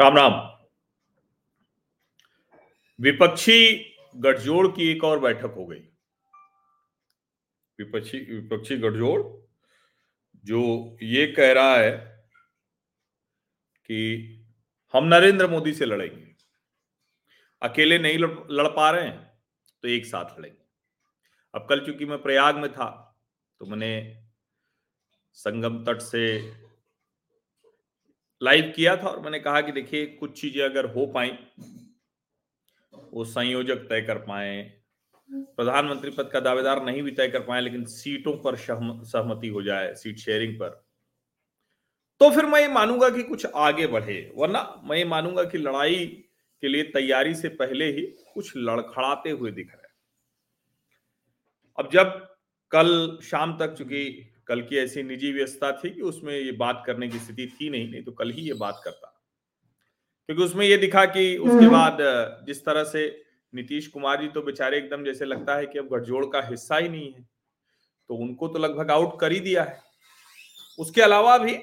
राम राम। विपक्षी गठजोड़ की एक और बैठक हो गई। विपक्षी विपक्षी गठजोड़, जो ये कह रहा है कि हम नरेंद्र मोदी से लड़ेंगे। अकेले नहीं लड़ पा रहे हैं तो एक साथ लड़ेंगे। अब कल चूँकि मैं प्रयाग में था तो मैंने संगम तट से लाइव किया था और मैंने कहा कि देखिए, कुछ चीज़ें अगर हो पाई, वो संयोजक तय कर पाए। प्रधानमंत्री पद का दावेदार नहीं भी तय कर पाए, लेकिन सीटों पर सहमति हो जाए, सीट शेयरिंग पर। तो फिर मैं ये मानूँगा कि कुछ आगे बढ़े, वरना मैं ये मानूँगा कि लड़ाई के लिए तैयारी से पहले ही कुछ लड़खड़ाते हुए दिख रहे अब जब कल शाम तक चूँकि कल की ऐसी निजी व्यवस्था थी कि उसमें ये बात करने की स्थिति थी नहीं नहीं तो कल ही ये बात करता। क्योंकि उसमें ये दिखा कि उसके हम्म। बाद जिस तरह से नीतीश कुमार जी तो बेचारे एकदम जैसे लगता है कि अब गठजोड़ का हिस्सा ही नहीं है तो उनको तो लगभग आउट कर ही दिया है। उसके अलावा भी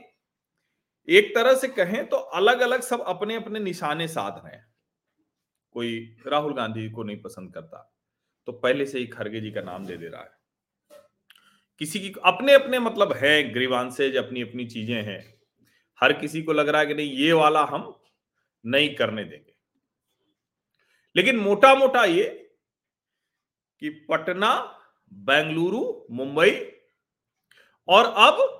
एक तरह से कहें तो अलग अलग सब अपने अपने निशाने साध रहे हैं। कोई राहुल गांधी को नहीं पसंद करता तो पहले से ही खरगे जी का नाम दे दे रहा है। किसी की अपने अपने मतलब है, ग्रीवांसेज अपनी अपनी चीज़ें हैं। हर किसी को लग रहा है कि नहीं, ये वाला हम नहीं करने देंगे। लेकिन मोटा मोटा ये कि पटना, बेंगलुरु, मुंबई और अब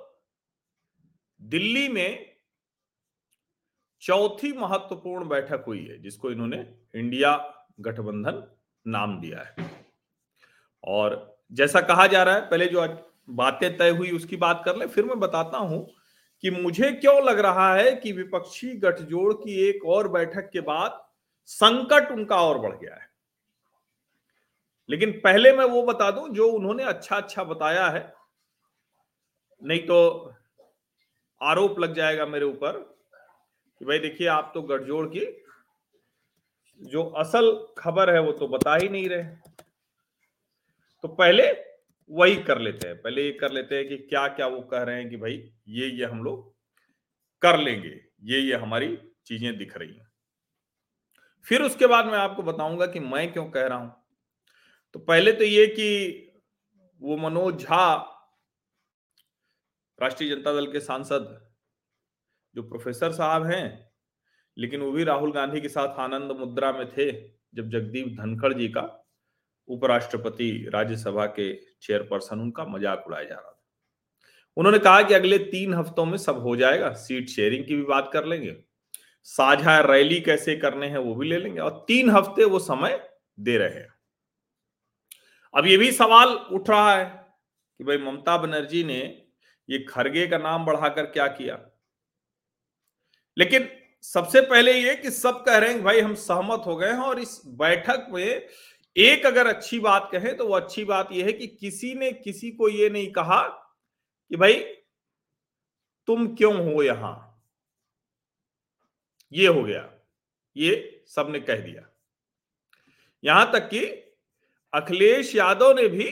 दिल्ली में चौथी महत्वपूर्ण बैठक हुई है, जिसको इन्होंने इंडिया गठबंधन नाम दिया है। और जैसा कहा जा रहा है, पहले जो बातें तय हुई, उसकी बात कर ले, फिर मैं बताता हूँ कि मुझे क्यों लग रहा है कि विपक्षी गठजोड़ की एक और बैठक के बाद संकट उनका और बढ़ गया है। लेकिन पहले मैं वो बता दूँ जो उन्होंने अच्छा अच्छा बताया है। नहीं तो आरोप लग जाएगा मेरे ऊपर कि भाई देखिए, आप तो गठजोड़ की जो असल खबर है वो तो बता ही नहीं रहे। तो पहले वही कर लेते हैं। पहले ये कर लेते हैं कि क्या क्या वो कह रहे हैं कि भाई, ये ये हम लोग कर लेंगे, ये ये हमारी चीज़ें दिख रही हैं। फिर उसके बाद मैं आपको बताऊँगा कि मैं क्यों कह रहा हूँ। तो पहले तो ये कि वो मनोज झा, राष्ट्रीय जनता दल के सांसद, जो प्रोफेसर साहब हैं, लेकिन वो भी राहुल गांधी के साथ आनंद मुद्रा में थे, जब जगदीप धनखड़ जी का उपराष्ट्रपति राज्यसभा के चेयरपर्सन, उनका मज़ाक उड़ाया जा रहा था। उन्होंने कहा कि अगले तीन हफ्तों में सब हो जाएगा, सीट शेयरिंग की भी बात कर लेंगे, साझा रैली कैसे करने हैं वो भी ले लेंगे, और तीन हफ़्ते वो समय दे रहे हैं। अब ये भी सवाल उठ रहा है कि भाई ममता बनर्जी ने ये खरगे का नाम बढ़ाकर क्या किया? लेकिन सबसे पहले ये कि सब कह रहे हैं भाई हम सहमत हो गए हैं और इस बैठक में एक अगर अच्छी बात कहें तो वो अच्छी बात यह है कि किसी ने किसी को ये नहीं कहा कि भाई, तुम क्यों हो यहाँ? ये हो गया। ये सबने कह दिया। यहाँ तक कि अखिलेश यादव ने भी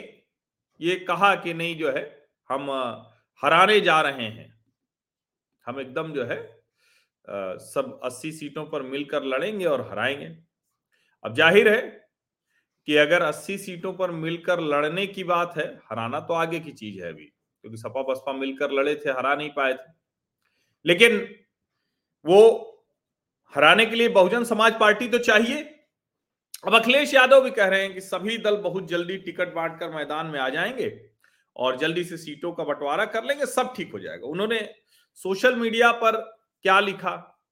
ये कहा कि नहीं जो है, हम हराने जा रहे हैं। हम एकदम जो है सब 80 सीटों पर मिलकर लड़ेंगे और हराएँगे। अब ज़ाहिर है कि अगर 80 सीटों पर मिलकर लड़ने की बात है, हराना तो आगे की चीज़ है अभी, क्योंकि सपा बसपा मिलकर लड़े थे, हरा नहीं पाए थे। लेकिन वो हराने के लिए बहुजन समाज पार्टी तो चाहिए। अब अखिलेश यादव भी कह रहे हैं कि सभी दल बहुत जल्दी टिकट बांटकर मैदान में आ जाएँगे और जल्दी से सीटों का बंटवारा कर लेंगे, सब ठीक हो जाएगा। उन्होंने सोशल मीडिया पर क्या लिखा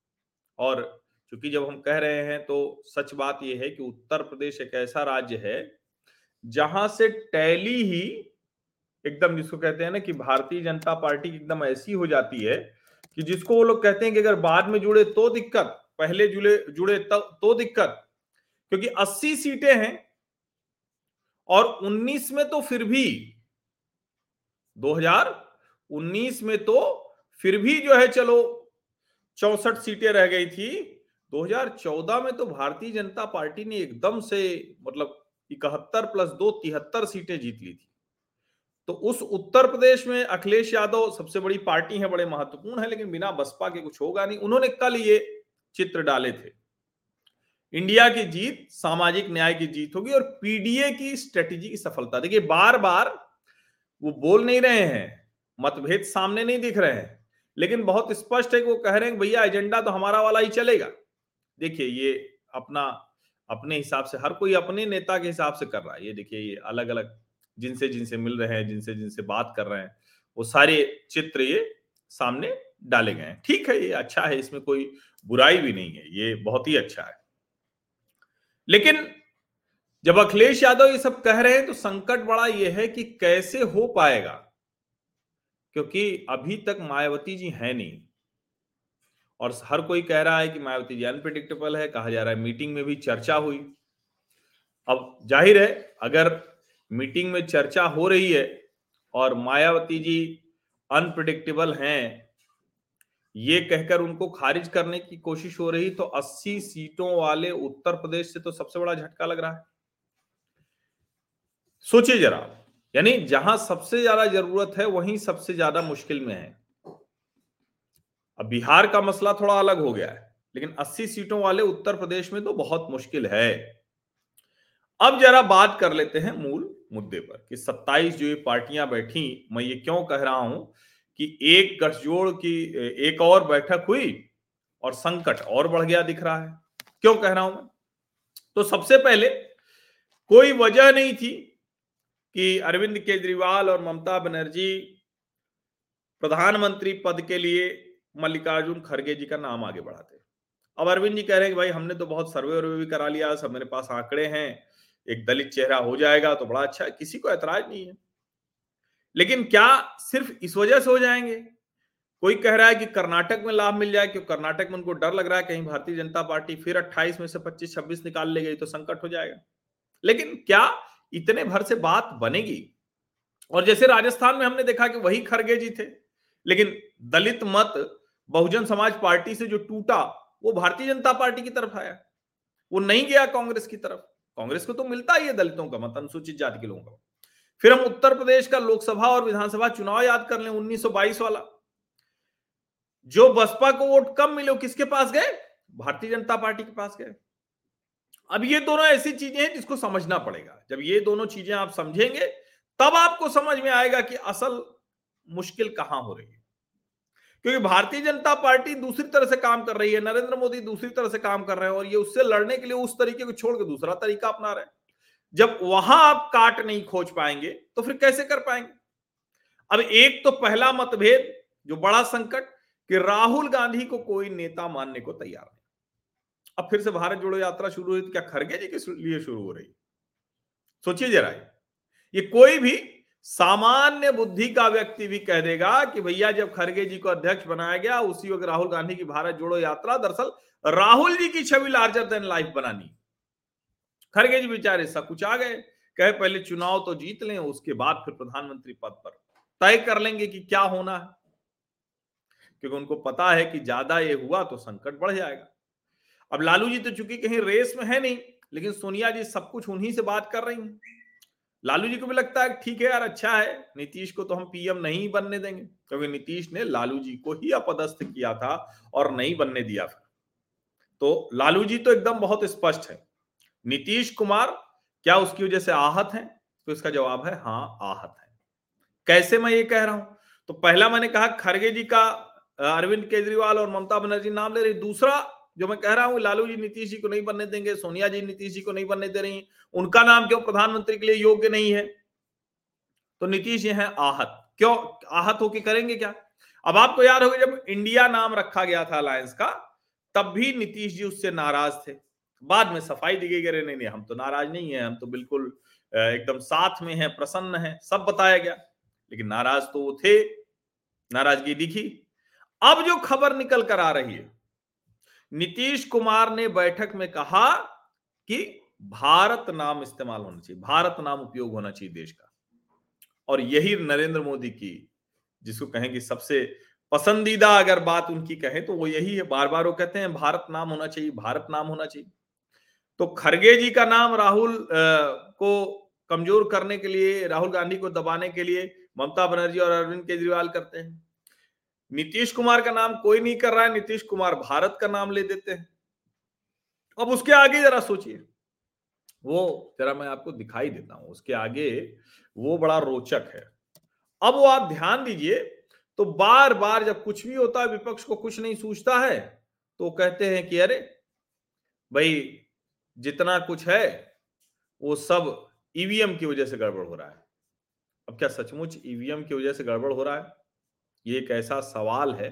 और क्योंकि जब हम कह रहे हैं तो सच बात यह है कि उत्तर प्रदेश एक ऐसा राज्य है जहाँ से टैली ही एकदम जिसको कहते हैं ना कि भारतीय जनता पार्टी एकदम ऐसी हो जाती है कि जिसको वो लोग कहते हैं कि अगर बाद में जुड़े तो दिक्कत पहले जुड़े जुड़े तो, तो दिक्कत। क्योंकि 80 सीटें हैं और 19 में तो फिर भी 2019 में तो फिर भी जो है चलो चौसठ सीटें रह गई थी 2014 में तो भारतीय जनता पार्टी ने एकदम से मतलब इकहत्तर प्लस दो तिहत्तर सीटें जीत ली थी। तो उस उत्तर प्रदेश में अखिलेश यादव सबसे बड़ी पार्टी है, बड़े महत्वपूर्ण है, लेकिन बिना बसपा के कुछ होगा नहीं। उन्होंने कल ये चित्र डाले थे। इंडिया की जीत, सामाजिक न्याय की जीत होगी और पीडीए की स्ट्रेटेजी की सफलता। देखिए बार बार वो बोल नहीं रहे हैं, मतभेद सामने नहीं दिख रहे हैं, लेकिन बहुत स्पष्ट है कि वो कह रहे हैं भैया, एजेंडा तो हमारा वाला ही चलेगा। देखिए, ये अपना, अपने हिसाब से, हर कोई अपने नेता के हिसाब से कर रहा है। ये देखिए, ये अलग अलग जिनसे जिनसे मिल रहे हैं, जिनसे जिनसे बात कर रहे हैं, वो सारे चित्र ये सामने डाले गए हैं। ठीक है, ये अच्छा है, इसमें कोई बुराई भी नहीं है, ये बहुत ही अच्छा है। लेकिन जब अखिलेश यादव ये सब कह रहे हैं तो संकट बड़ा ये है कि कैसे हो पाएगा? क्योंकि अभी तक मायावती जी है नहीं। और हर कोई कह रहा है कि मायावती जी अनप्रिडिक्टेबल है, कहा जा रहा है मीटिंग में भी चर्चा हुई। अब ज़ाहिर है, अगर मीटिंग में चर्चा हो रही है और मायावती जी अनप्रिडिक्टेबल हैं, ये कहकर उनको खारिज करने की कोशिश हो रही तो 80 सीटों वाले उत्तर प्रदेश से तो सबसे बड़ा झटका लग रहा है। सोचिए जरा, यानी जहाँ सबसे ज़्यादा ज़रूरत है, वहीं सबसे ज़्यादा मुश्किल में है। अब बिहार का मसला थोड़ा अलग हो गया है, लेकिन 80 सीटों वाले उत्तर प्रदेश में तो बहुत मुश्किल है। अब जरा बात कर लेते हैं मूल मुद्दे पर कि 27 जो ये पार्टियाँ बैठी, मैं ये क्यों कह रहा हूँ कि एक गठजोड़ की, एक और बैठक हुई और संकट और बढ़ गया दिख रहा है। क्यों कह रहा हूँ मैं? तो सबसे पहले, कोई वजह नहीं थी कि अरविंद केजरीवाल और ममता बनर्जी प्रधानमंत्री पद के लिए मल्लिकार्जुन खड़गे जी का नाम आगे बढ़ाते अब अरविंद जी कह रहे हैं कि भाई, हमने तो बहुत सर्वे वर्वे भी करा लिया, सब मेरे पास आंकड़े हैं, एक दलित चेहरा हो जाएगा तो बड़ा अच्छा किसी को ऐतराज नहीं है। लेकिन क्या सिर्फ़ इस वजह से हो जाएँगे? कोई कह रहा है कि कर्नाटक में लाभ मिल जाए, क्योंकि कर्नाटक में उनको डर लग रहा है, कहीं भारतीय जनता पार्टी फिर 28 में से 25 26 निकाल ले गई तो संकट हो जाएगा। लेकिन क्या इतने भर से बात बनेगी? और जैसे राजस्थान में हमने देखा कि वही खरगे जी थे, लेकिन दलित मत बहुजन समाज पार्टी से जो टूटा, वो भारतीय जनता पार्टी की तरफ़ आया। वो नहीं गया कांग्रेस की तरफ़। कांग्रेस को तो मिलता ही है दलितों का मत, अनुसूचित जाति के लोगों का फिर हम उत्तर प्रदेश का लोकसभा और विधानसभा चुनाव याद कर लें 1922 वाला। जो बसपा को वोट कम मिले किसके पास गए? भारतीय जनता पार्टी के पास गए। अब ये दोनों ऐसी चीज़ें हैं जिसको समझना पड़ेगा। जब ये दोनों चीज़ें आप समझेंगे, तब आपको समझ में आएगा कि असल मुश्किल कहाँ हो रही है। क्योंकि भारतीय जनता पार्टी दूसरी तरह से काम कर रही है, नरेंद्र मोदी दूसरी तरह से काम कर रहे हैं और ये उससे लड़ने के लिए उस तरीके को छोड़ के दूसरा तरीका अपना रहे हैं। जब वहाँ आप काट नहीं खोज पाएँगे तो फिर कैसे कर पाएँगे? अब एक तो पहला मतभेद, जो बड़ा संकट, कि राहुल गांधी को कोई नेता मानने को तैयार नहीं। अब फिर से भारत जोड़ो यात्रा शुरू हुई तो क्या खड़गे जी के लिए शुरू हो रही? सोचिए जरा ये कोई भी सामान्य बुद्धि का व्यक्ति भी कह देगा कि भैया जब खड़गे जी को अध्यक्ष बनाया गया, उसी वक्त राहुल गांधी की भारत जोड़ो यात्रा, दरअसल राहुल जी की छवि लार्जर देन लाइफ बनानी। खड़गे जी बेचारे सब कुछ आ गए, कहे पहले चुनाव तो जीत लें, उसके बाद फिर प्रधानमंत्री पद पर। तय कर लेंगे कि क्या होना है। क्योंकि उनको पता है कि ज़्यादा ये हुआ तो संकट बढ़ जाएगा। अब लालू जी तो चूँकि कहीं रेस में है नहीं, लेकिन सोनिया जी सब कुछ उन्हीं से बात कर रही हैं। लालू जी को भी लगता है ठीक है यार अच्छा है। नीतीश को तो हम पीएम नहीं बनने देंगे, क्योंकि नीतीश ने लालू जी को ही अपदस्थ किया था और नहीं बनने दिया फिर तो लालू जी तो एकदम बहुत स्पष्ट है। नीतीश कुमार, क्या उसकी वजह से आहत है? तो इसका जवाब है हाँ आहत है। कैसे मैं ये कह रहा हूँ? तो पहला मैंने कहा, खरगे जी का, अरविंद केजरीवाल और ममता बनर्जी नाम ले रही। दूसरा जो मैं कह रहा हूँ, लालू जी नीतीश जी को नहीं बनने देंगे, सोनिया जी नीतीश जी को नहीं बनने दे रही, उनका नाम क्यों प्रधानमंत्री के लिए योग्य नहीं है? तो नीतीश जी है आहत। क्यों? आहत होकर करेंगे क्या? अब आपको याद होगा जब इंडिया नाम रखा गया था अलायंस का, तब भी नीतीश जी उससे नाराज़ थे। बाद में सफ़ाई दी गई नहीं नहीं, हम तो नाराज़ नहीं है, हम तो बिल्कुल एकदम साथ में है, प्रसन्न है, सब बताया गया। लेकिन नाराज़ तो वो थे, नाराज़गी दिखी। अब जो खबर निकल कर आ रही है नीतीश कुमार ने बैठक में कहा कि भारत नाम इस्तेमाल होना चाहिए, भारत नाम उपयोग होना चाहिए देश का। और यही नरेंद्र मोदी की, जिसको कहें कि सबसे पसंदीदा अगर बात उनकी कहें तो वो यही है बार बार वो कहते हैं, भारत नाम होना चाहिए, भारत नाम होना चाहिए। तो खरगे जी का नाम राहुल को कमज़ोर करने के लिए, राहुल गांधी को दबाने के लिए ममता बनर्जी और अरविंद केजरीवाल करते हैं। नीतीश कुमार का नाम कोई नहीं कर रहा है, नीतीश कुमार भारत का नाम ले देते हैं। अब उसके आगे जरा सोचिए। वो जरा मैं आपको दिखाई देता हूँ, उसके आगे वो बड़ा रोचक है। अब वो आप ध्यान दीजिए तो बार बार जब कुछ भी होता है, विपक्ष को कुछ नहीं सूझता है तो कहते हैं कि अरे, भाई जितना कुछ है, वो सब ईवीएम की वजह से गड़बड़ हो रहा है। अब क्या सचमुच ईवीएम की वजह से गड़बड़ हो रहा है? ये एक ऐसा सवाल है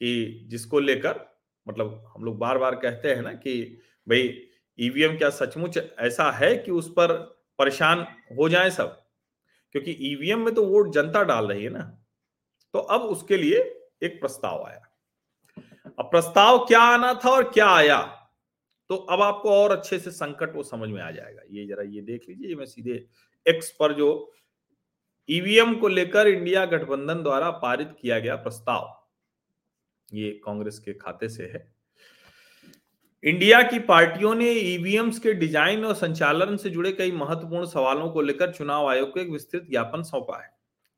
कि जिसको लेकर मतलब हम लोग बार बार कहते हैं ना कि भाई ईवीएम क्या सचमुच ऐसा है कि उस पर परेशान हो जाए सब? क्योंकि ईवीएम में तो वोट जनता डाल रही है ना। तो अब उसके लिए एक प्रस्ताव आया। अब प्रस्ताव क्या आना था और क्या आया? तो अब आपको और अच्छे से संकट वो समझ में आ जाएगा। ये जरा ये देख लीजिए मैं सीधे एक्स पर जो ईवीएम को लेकर इंडिया गठबंधन द्वारा पारित किया गया प्रस्ताव। ये कांग्रेस के खाते से है। इंडिया की पार्टियों ने ईवीएम्स के डिज़ाइन और संचालन से जुड़े कई महत्वपूर्ण सवालों को लेकर चुनाव आयोग को एक विस्तृत ज्ञापन सौंपा है।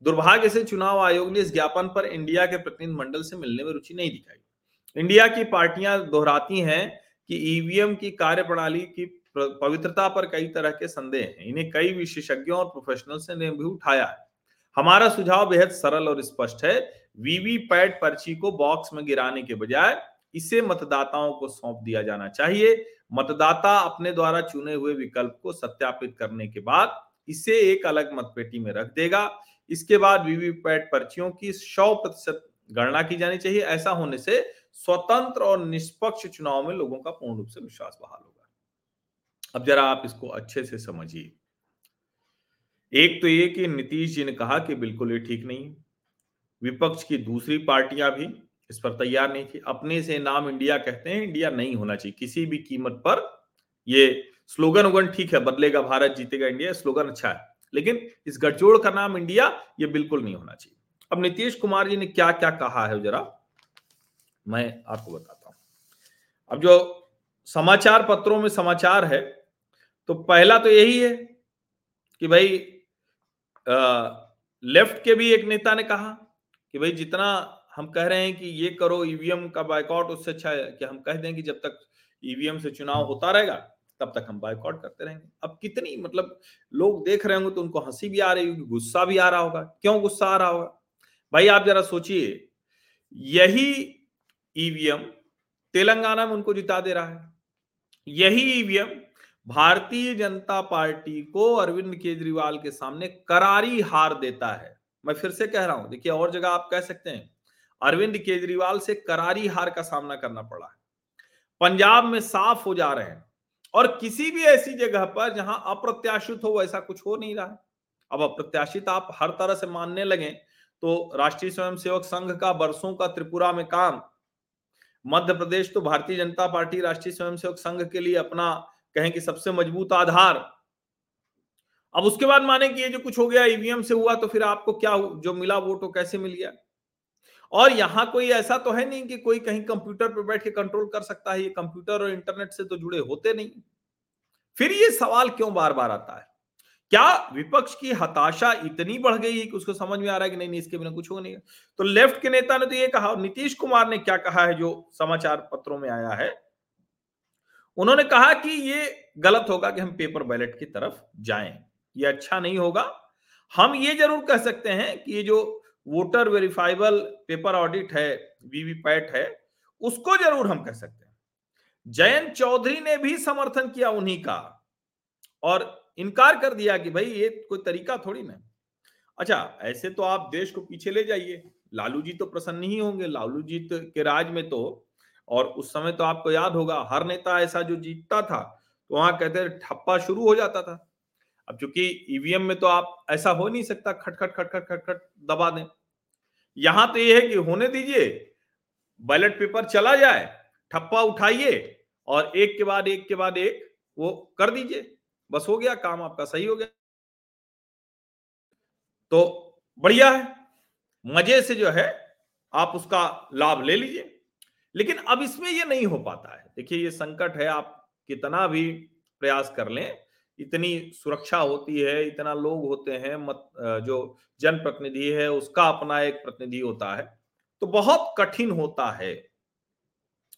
दुर्भाग्य से चुनाव आयोग ने इस ज्ञापन पर इंडिया के प्रतिनिधि मंडल से मिलने में रुचि नहीं दिखाई। इंडिया की पार्टियाँ दोहराती हैं कि ईवीएम की कार्यप्रणाली की पवित्रता पर कई तरह के संदेह हैं। इन्हें कई विशेषज्ञों और प्रोफेशनल्स ने भी उठाया है। हमारा सुझाव बेहद सरल और स्पष्ट है। वीवीपैट पर्ची को बॉक्स में गिराने के बजाय इसे मतदाताओं को सौंप दिया जाना चाहिए। मतदाता अपने द्वारा चुने हुए विकल्प को सत्यापित करने के बाद इसे एक अलग मतपेटी में रख देगा। इसके बाद वीवीपैट पर्चियों की सौ प्रतिशत गणना की जानी चाहिए। ऐसा होने से स्वतंत्र और निष्पक्ष चुनाव में लोगों का पूर्ण रूप से विश्वास बहाल होगा। अब जरा आप इसको अच्छे से समझिए। एक तो ये कि नीतीश जी ने कहा कि बिल्कुल ये ठीक नहीं विपक्ष की दूसरी पार्टियाँ भी इस पर तैयार नहीं थी। अपने से नाम इंडिया कहते हैं, इंडिया नहीं होना चाहिए। किसी भी कीमत पर ये स्लोगन उगन ठीक है, बदलेगा भारत, जीतेगा इंडिया, स्लोगन अच्छा है। लेकिन इस गठजोड़ का नाम इंडिया, ये बिल्कुल नहीं होना चाहिए। अब नीतीश कुमार जी ने क्या क्या कहा है जरा मैं आपको बताता हूँ। अब जो समाचार पत्रों में समाचार है तो पहला तो यही है कि भाई आ, लेफ़्ट के भी एक नेता ने कहा कि भाई जितना हम कह रहे हैं कि ये करो ईवीएम का बाइकआउट उससे अच्छा है कि हम कह दें कि जब तक ईवीएम से चुनाव होता रहेगा तब तक हम बाइकआउट करते रहेंगे। अब कितनी मतलब लोग देख रहे होंगे तो उनको हँसी भी आ रही होगी गुस्सा भी आ रहा होगा। क्यों गुस्सा आ रहा होगा? भाई आप जरा सोचिए यही ईवीएम तेलंगाना में उनको जिता दे रहा है यही ईवीएम भारतीय जनता पार्टी को अरविंद केजरीवाल के सामने करारी हार देता है। मैं फिर से कह रहा हूँ, देखिए और जगह आप कह सकते हैं, अरविंद केजरीवाल से करारी हार का सामना करना पड़ा है। पंजाब में साफ़ हो जा रहे हैं और किसी भी ऐसी जगह पर जहाँ अप्रत्याशित हो वैसा कुछ हो नहीं रहा है। अब अप्रत्याशित आप हर तरह से मानने लगे तो राष्ट्रीय स्वयंसेवक संघ का, बरसों का, त्रिपुरा में काम। मध्य प्रदेश तो भारतीय जनता पार्टी राष्ट्रीय स्वयंसेवक संघ के लिए अपना कहें कि सबसे मज़बूत आधार। अब उसके बाद माने कि ये जो कुछ हो गया ईवीएम से हुआ तो फिर आपको क्या जो मिला वो तो कैसे मिल गया? और यहाँ कोई ऐसा तो है नहीं कि कोई कहीं कंप्यूटर पर बैठ के कंट्रोल कर सकता है, ये कंप्यूटर और इंटरनेट से तो जुड़े होते नहीं। फिर ये सवाल क्यों बार बार आता है? क्या विपक्ष की हताशा इतनी बढ़ गई है कि उसको समझ में आ रहा है कि नहीं नहीं, इसके बिना कुछ हो नहीं? तो लेफ़्ट के नेता ने तो ये कहा, नीतीश कुमार ने क्या कहा है, जो समाचार पत्रों में आया है? उन्होंने कहा कि ये गलत होगा कि हम पेपर बैलेट की तरफ़ जाएँ। ये अच्छा नहीं होगा। हम ये ज़रूर कह सकते हैं कि ये जो वोटर वेरिफाइबल पेपर ऑडिट है वीवीपैट है, उसको ज़रूर हम कह सकते हैं। जयंत चौधरी ने भी समर्थन किया उन्हीं का और इनकार कर दिया कि भाई ये कोई तरीका थोड़ी ना अच्छा ऐसे तो आप देश को पीछे ले जाइए। लालू जी तो प्रसन्न ही होंगे। लालू जी के राज में तो और उस समय तो आपको याद होगा, हर नेता ऐसा जो जीतता था तो वहाँ कहते ठप्पा शुरू हो जाता था। अब चूँकि ईवीएम में तो आप ऐसा हो नहीं सकता, खटखट खटखट खटखट दबा दें। यहाँ तो ये है कि होने दीजिए, बैलेट पेपर चला जाए, ठप्पा उठाइए और एक के बाद एक के बाद एक वो कर दीजिए। बस हो गया, काम आपका सही हो गया। तो बढ़िया है। मज़े से जो है, आप उसका लाभ ले लीजिए। लेकिन अब इसमें ये नहीं हो पाता है। देखिए, ये संकट है, आप कितना भी प्रयास कर लें, इतनी सुरक्षा होती है, इतना लोग होते हैं, मत जो जनप्रतिनिधि है, उसका अपना एक प्रतिनिधि होता है तो बहुत कठिन होता है।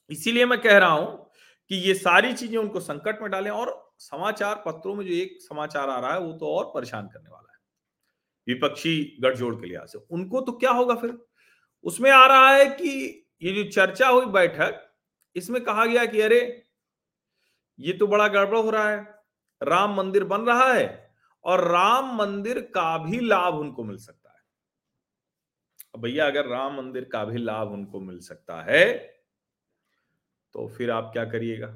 इसीलिए मैं कह रहा हूँ कि ये सारी चीज़ें उनको संकट में डालें और समाचार पत्रों में जो एक समाचार आ रहा है, वो तो और परेशान करने वाला है। विपक्षी गठजोड़ के लिहाज से, उनको तो क्या होगा फिर? उसमें आ रहा है कि ये जो चर्चा हुई बैठक, इसमें कहा गया कि अरे, ये तो बड़ा गड़बड़ हो रहा है, राम मंदिर बन रहा है और राम मंदिर का भी लाभ उनको मिल सकता है। भैया, अगर राम मंदिर का भी लाभ उनको मिल सकता है तो फिर आप क्या करिएगा?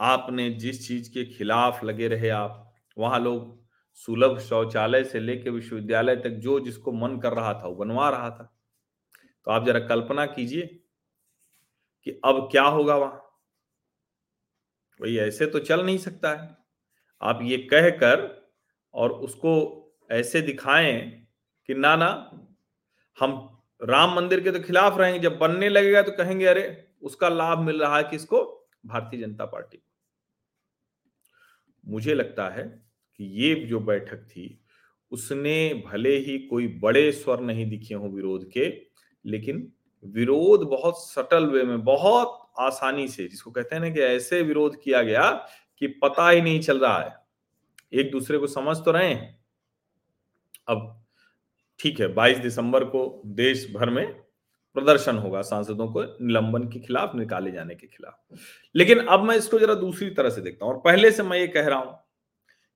आपने जिस चीज़ के खिलाफ लगे रहे आप, वहाँ लोग सुलभ शौचालय से लेकर विश्वविद्यालय तक जो जिसको मन कर रहा था, वो बनवा रहा था। तो आप जरा कल्पना कीजिए कि अब क्या होगा वहाँ। भाई, ऐसे तो चल नहीं सकता है। आप ये कहकर और उसको ऐसे दिखाएँ कि ना ना, हम राम मंदिर के तो खिलाफ रहेंगे, जब बनने लगेगा तो कहेंगे, अरे, उसका लाभ मिल रहा है किसको भारतीय जनता पार्टी मुझे लगता है कि ये जो बैठक थी, उसने भले ही कोई बड़े स्वर नहीं दिखे हो विरोध के लेकिन विरोध बहुत सटल वे में, बहुत आसानी से, जिसको कहते हैं ना कि ऐसे विरोध किया गया कि पता ही नहीं चल रहा है। एक दूसरे को समझ तो रहे हैं। अब ठीक है 22 दिसंबर को देश भर में प्रदर्शन होगा, सांसदों को निलंबन के खिलाफ, निकाले जाने के खिलाफ। लेकिन अब मैं इसको जरा दूसरी तरह से देखता हूँ, और पहले से मैं ये कह रहा हूँ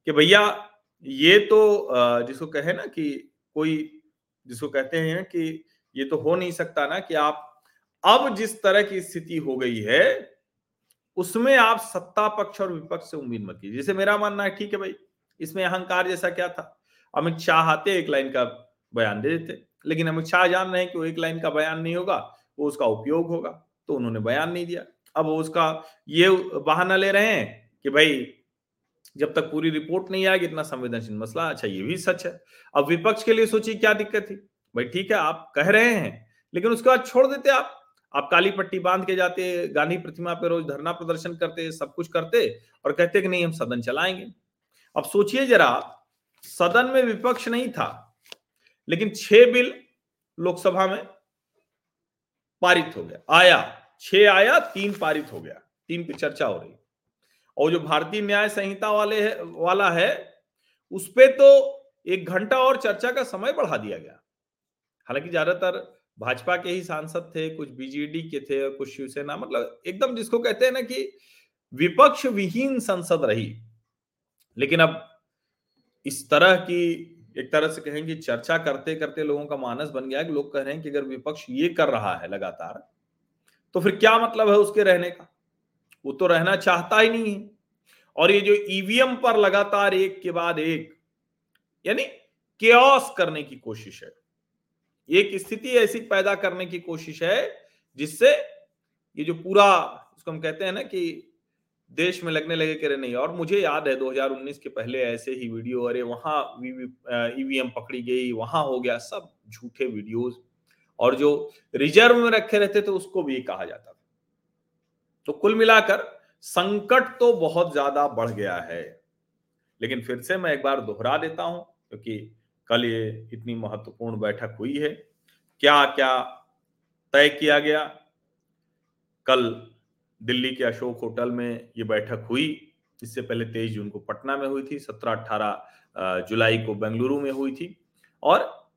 कि भैया, ये तो जिसको कहे ना कि कोई, जिसको कहते हैं कि ये तो हो नहीं सकता ना कि आप, अब जिस तरह की स्थिति हो गई है, उसमें आप सत्ता पक्ष और विपक्ष से उम्मीद मत कीजिए। जैसे मेरा मानना है, ठीक है भाई, इसमें अहंकार जैसा क्या था? अमित शाह आते, एक लाइन का बयान दे देते। लेकिन अमित शाह जान रहे हैं कि वो एक लाइन का बयान नहीं होगा, वो उसका उपयोग होगा तो उन्होंने बयान नहीं दिया। अब वो उसका ये बहाना ले रहे हैं कि भाई, जब तक पूरी रिपोर्ट नहीं आएगी, इतना संवेदनशील मसला अच्छा ये भी सच है। अब विपक्ष के लिए सोचिए क्या दिक्कत थी? भाई ठीक है, आप कह रहे हैं, लेकिन उसके बाद छोड़ देते आप। आप काली पट्टी बाँध के जाते, गांधी प्रतिमा पे रोज धरना प्रदर्शन करते, सब कुछ करते और कहते कि नहीं, हम सदन चलाएँगे। अब सोचिए जरा, सदन में विपक्ष नहीं था, लेकिन छह बिल लोकसभा में पारित हो गया। आया, छह आया, तीन पारित हो गया, तीन पे चर्चा हो रही। और जो भारतीय न्याय संहिता वाले है, वाला है, उस पे तो एक घंटा और चर्चा का समय बढ़ा दिया गया। हालाँकि ज़्यादातर भाजपा के ही सांसद थे, कुछ बीजेडी के थे और कुछ शिवसेना मतलब एकदम जिसको कहते हैं ना कि विपक्ष विहीन संसद रही। लेकिन अब इस तरह की, एक तरह से कहेंगे चर्चा करते करते लोगों का मानस बन गया कि लोग कह रहे हैं कि अगर विपक्ष ये कर रहा है लगातार तो फिर क्या मतलब है उसके रहने का? वो तो रहना चाहता ही नहीं है। और ये जो ईवीएम पर लगातार एक के बाद एक, यानी केओस करने की कोशिश है। एक स्थिति ऐसी पैदा करने की कोशिश है जिससे ये जो पूरा उसको हम कहते हैं ना कि देश में लगने लगे करे नहीं, और मुझे याद है 2019 के पहले ऐसे ही वीडियो, अरे वहाँ ईवीएम पकड़ी गई, वहाँ हो गया, सब झूठे वीडियोस, और जो रिज़र्व में रखे रहते थे उसको भी कहा जाता था। तो कुल मिलाकर संकट तो बहुत ज़्यादा बढ़ गया है। लेकिन फिर से मैं एक बार दोहरा देता हूँ, क्योंकि कल ये इतनी महत्वपूर्ण बैठक हुई है। क्या क्या तय किया गया? कल दिल्ली के अशोक होटल में ये बैठक हुई। इससे पहले तेईस जून को पटना में हुई थी, सत्रह, अठारह जुलाई को बेंगलुरु में हुई थी और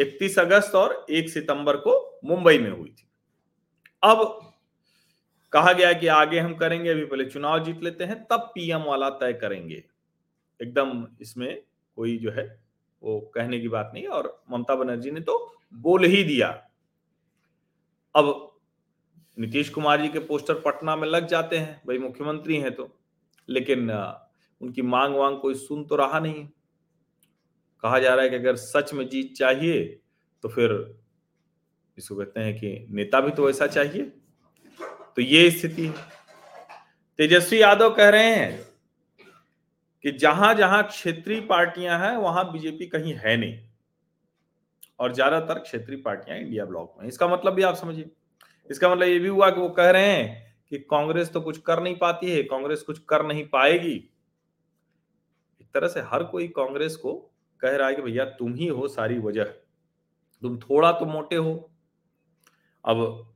इकतीस अगस्त और एक सितंबर को मुंबई में हुई थी। अब कहा गया कि आगे हम करेंगे, अभी पहले चुनाव जीत लेते हैं, तब पीएम वाला तय करेंगे। एकदम इसमें कोई जो है वो कहने की बात नहीं और ममता बनर्जी ने तो बोल ही दिया। अब नीतीश कुमार जी के पोस्टर पटना में लग जाते हैं, भाई मुख्यमंत्री हैं तो लेकिन उनकी मांग वांग कोई सुन तो रहा नहीं। कहा जा रहा है कि अगर सच में जीत चाहिए तो फिर इसको कहते हैं कि नेता भी तो ऐसा चाहिए। तो ये स्थिति है। तेजस्वी यादव कह रहे हैं कि जहाँ जहाँ क्षेत्रीय पार्टियाँ हैं, वहाँ बीजेपी कहीं है नहीं। और ज़्यादातर क्षेत्रीय पार्टियाँ इंडिया ब्लॉक में इसका मतलब भी आप समझिए। इसका मतलब ये भी हुआ कि वो कह रहे हैं कि कांग्रेस तो कुछ कर नहीं पाती है, कांग्रेस कुछ कर नहीं पाएगी। एक तरह से हर कोई कांग्रेस को कह रहा है कि भैया तुम ही हो सारी वजह। तुम थोड़ा तो मोटे हो। अब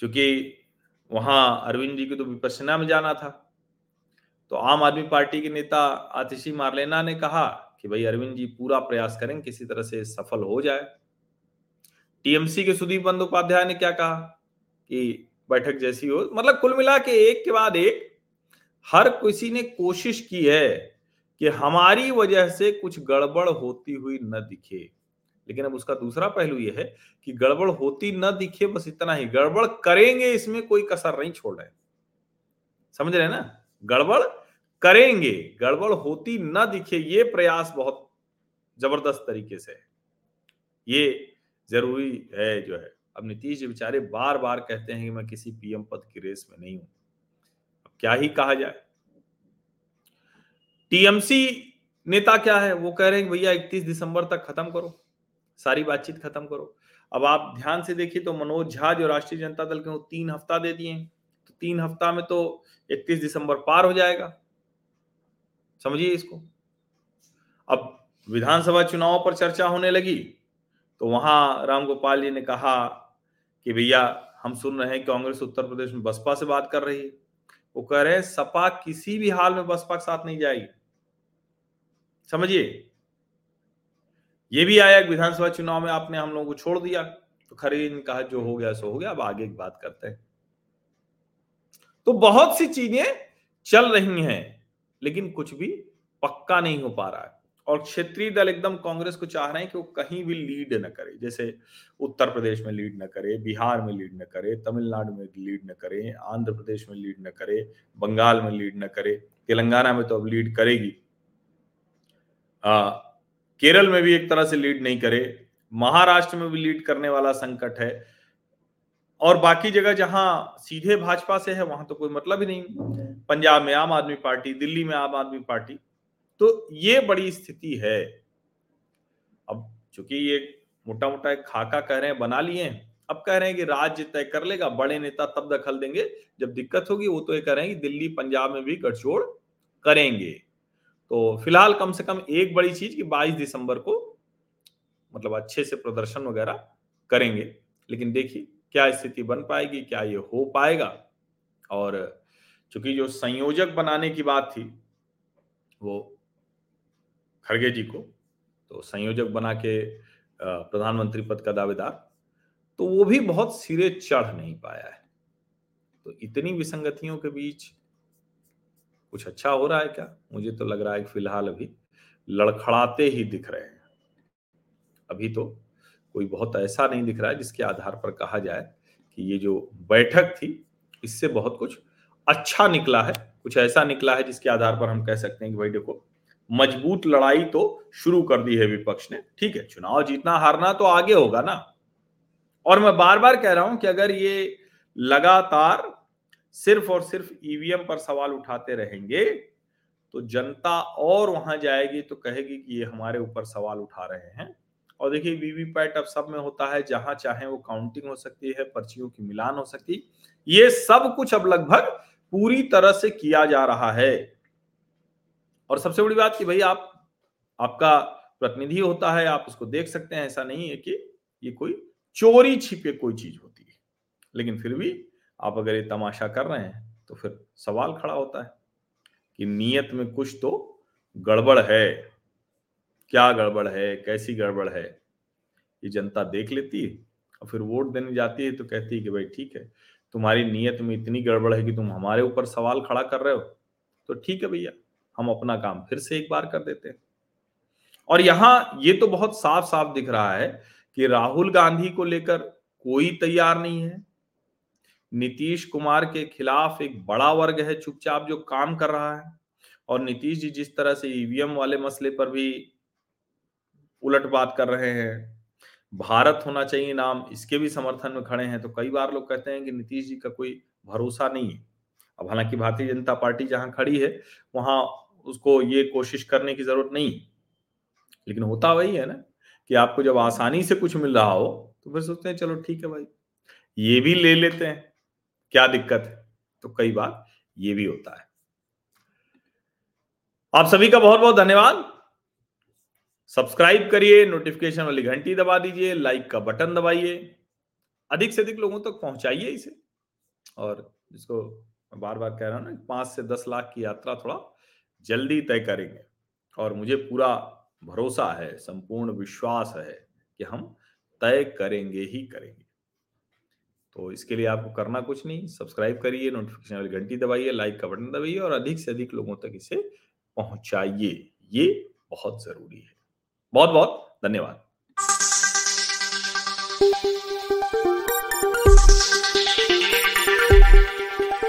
चूँकि वहाँ अरविंद जी को तो विपक्षना में जाना था। तो आम आदमी पार्टी के नेता आतिशी मारलेना ने कहा कि भाई अरविंद जी पूरा प्रयास करें, किसी तरह से सफल हो जाए। टीएमसी के सुदीप बंदोपाध्याय ने क्या कहा कि बैठक जैसी हो मतलब कुल मिला के एक के बाद एक, हर किसी ने कोशिश की है कि हमारी वजह से कुछ गड़बड़ होती हुई न दिखे। लेकिन अब उसका दूसरा पहलू यह है कि गड़बड़ होती न दिखे, बस इतना ही, गड़बड़ करेंगे, इसमें कोई कसर नहीं छोड़ रहे। समझ रहे ना? गड़बड़ करेंगे। गड़बड़ होती न दिखे, ये प्रयास बहुत ज़बरदस्त तरीके से है। ये ज़रूरी है जो है। अब नीतीश जी बेचारे बार बार कहते हैं कि मैं किसी पीएम पद की रेस में नहीं हूँ। अब क्या ही कहा जाए। टीएमसी नेता क्या है? वो कह रहे हैं भैया 31 दिसंबर तक खत्म करो। सारी बातचीत खत्म करो। अब आप ध्यान से देखिए तो मनोज झा जो राष्ट्रीय जनता दल के वो तीन हफ़्ता दे दिए तो तीन हफ़्ता में तो 31 दिसंबर पार हो जाएगा। समझिए इसको। अब विधानसभा चुनाव पर चर्चा होने लगी तो वहाँ रामगोपाल जी ने कहा कि भैया, हम सुन रहे हैं कांग्रेस उत्तर प्रदेश में बसपा से बात कर रही है। वो कह रहे हैं, सपा किसी भी हाल में बसपा के साथ नहीं जाएगी। समझिए? ये भी आया विधानसभा चुनाव में आपने हम लोगों को छोड़ दिया। तो खरे ने कहा, जो हो गया सो हो गया, अब आगे की बात करते हैं। तो बहुत सी चीज़ें चल रही हैं। लेकिन कुछ भी पक्का नहीं हो पा रहा है। और क्षेत्रीय दल एकदम कांग्रेस को चाह रहे हैं कि वो कहीं भी लीड न करे जैसे उत्तर प्रदेश में लीड न करे बिहार में लीड न करे तमिलनाडु में लीड न करे आंध्र प्रदेश में लीड न करे बंगाल में लीड न करे तेलंगाना में तो अब लीड करेगी। आ, केरल में भी एक तरह से लीड नहीं करे महाराष्ट्र में भी लीड करने वाला संकट है और बाकी जगह जहाँ सीधे भाजपा से है, वहाँ तो कोई मतलब ही नहीं। पंजाब में आम आदमी पार्टी, दिल्ली में आम आदमी पार्टी। तो ये बड़ी स्थिति है। अब चूँकि ये मोटा मोटा एक खाका कह रहे हैं, बना लिए हैं, अब कह रहे हैं कि राज्य तय कर लेगा, बड़े नेता तब दखल देंगे, जब दिक्कत होगी, वो तो ये कह रहे हैं कि दिल्ली, पंजाब में भी गठजोड़ करेंगे। तो फ़िलहाल कम से कम एक बड़ी चीज़ कि 22 दिसंबर को मतलब अच्छे से प्रदर्शन वगैरह करेंगे। लेकिन देखिए क्या स्थिति बन पाएगी, क्या ये हो पाएगा? और चूँकि जो संयोजक बनाने की बात थी, वो खड़गे जी को तो संयोजक बना के प्रधानमंत्री पद का दावेदार तो वो भी बहुत सिरे चढ़ नहीं पाया है। तो इतनी विसंगतियों के बीच कुछ अच्छा हो रहा है क्या? मुझे तो लग रहा है फ़िलहाल अभी लड़खड़ाते ही दिख रहे हैं। अभी तो कोई बहुत ऐसा नहीं दिख रहा है जिसके आधार पर कहा जाए कि ये जो बैठक थी, इससे बहुत कुछ अच्छा निकला है। कुछ ऐसा निकला है जिसके आधार पर हम कह सकते हैं कि भाई देखो, मज़बूत लड़ाई तो शुरू कर दी है विपक्ष ने। ठीक है, चुनाव जीतना हारना तो आगे होगा ना। और मैं बार बार कह रहा हूँ कि अगर ये लगातार सिर्फ़ और सिर्फ़ ईवीएम पर सवाल उठाते रहेंगे तो जनता और वहाँ जाएगी तो कहेगी कि ये हमारे ऊपर सवाल उठा रहे हैं। और देखिए वीवीपैट अब सब में होता है, जहाँ चाहे वो काउंटिंग हो सकती है, पर्चियों की मिलान हो सकती। ये सब कुछ अब लगभग पूरी तरह से किया जा रहा है। और सबसे बड़ी बात कि भाई आप, आपका प्रतिनिधि होता है, आप उसको देख सकते हैं, ऐसा नहीं है कि ये कोई चोरी छिपे कोई चीज़ होती है। लेकिन फिर भी आप अगर ये तमाशा कर रहे हैं तो फिर सवाल खड़ा होता है कि नीयत में कुछ तो गड़बड़ है। क्या गड़बड़ है, कैसी गड़बड़ है? ये जनता देख लेती है और फिर वोट देने जाती है तो कहती है कि भाई ठीक है, तुम्हारी नीयत में इतनी गड़बड़ है कि तुम हमारे ऊपर सवाल खड़ा कर रहे हो तो ठीक है भैया, हम अपना काम फिर से एक बार कर देते हैं। और यहाँ ये तो बहुत साफ़ साफ़ दिख रहा है कि राहुल गांधी को लेकर कोई तैयार नहीं है। नीतीश कुमार के खिलाफ एक बड़ा वर्ग है चुपचाप जो काम कर रहा है और नीतीश जी जिस तरह से ईवीएम वाले मसले पर भी उलट बात कर रहे हैं। भारत होना चाहिए नाम, इसके भी समर्थन में खड़े हैं। तो कई बार लोग कहते हैं कि नीतीश जी का कोई भरोसा नहीं है। अब हालाँकि भारतीय जनता पार्टी जहाँ खड़ी है, वहाँ उसको ये कोशिश करने की ज़रूरत नहीं लेकिन होता वही है ना कि आपको जब आसानी से कुछ मिल रहा हो तो फिर सोचते हैं, चलो, ठीक है भाई। ये भी ले लेते हैं। क्या दिक्कत है? तो कई बार ये भी होता है। आप सभी का बहुत बहुत धन्यवाद। सब्सक्राइब करिए नोटिफिकेशन वाली घंटी दबा दीजिए लाइक का बटन दबाइए, अधिक से अधिक लोगों तक तो पहुंचाइए इसे। और जिसको बार बार कह रहा हूँ ना, पाँच से दस लाख की यात्रा थोड़ा जल्दी तय करेंगे। और मुझे पूरा भरोसा है, संपूर्ण विश्वास है कि हम तय करेंगे ही करेंगे। तो इसके लिए आपको करना कुछ नहीं, सब्सक्राइब करिए नोटिफिकेशन वाली घंटी दबाइए लाइक का बटन दबाइए और अधिक से अधिक लोगों तक इसे पहुंचाइए। ये बहुत ज़रूरी है। बहुत बहुत धन्यवाद।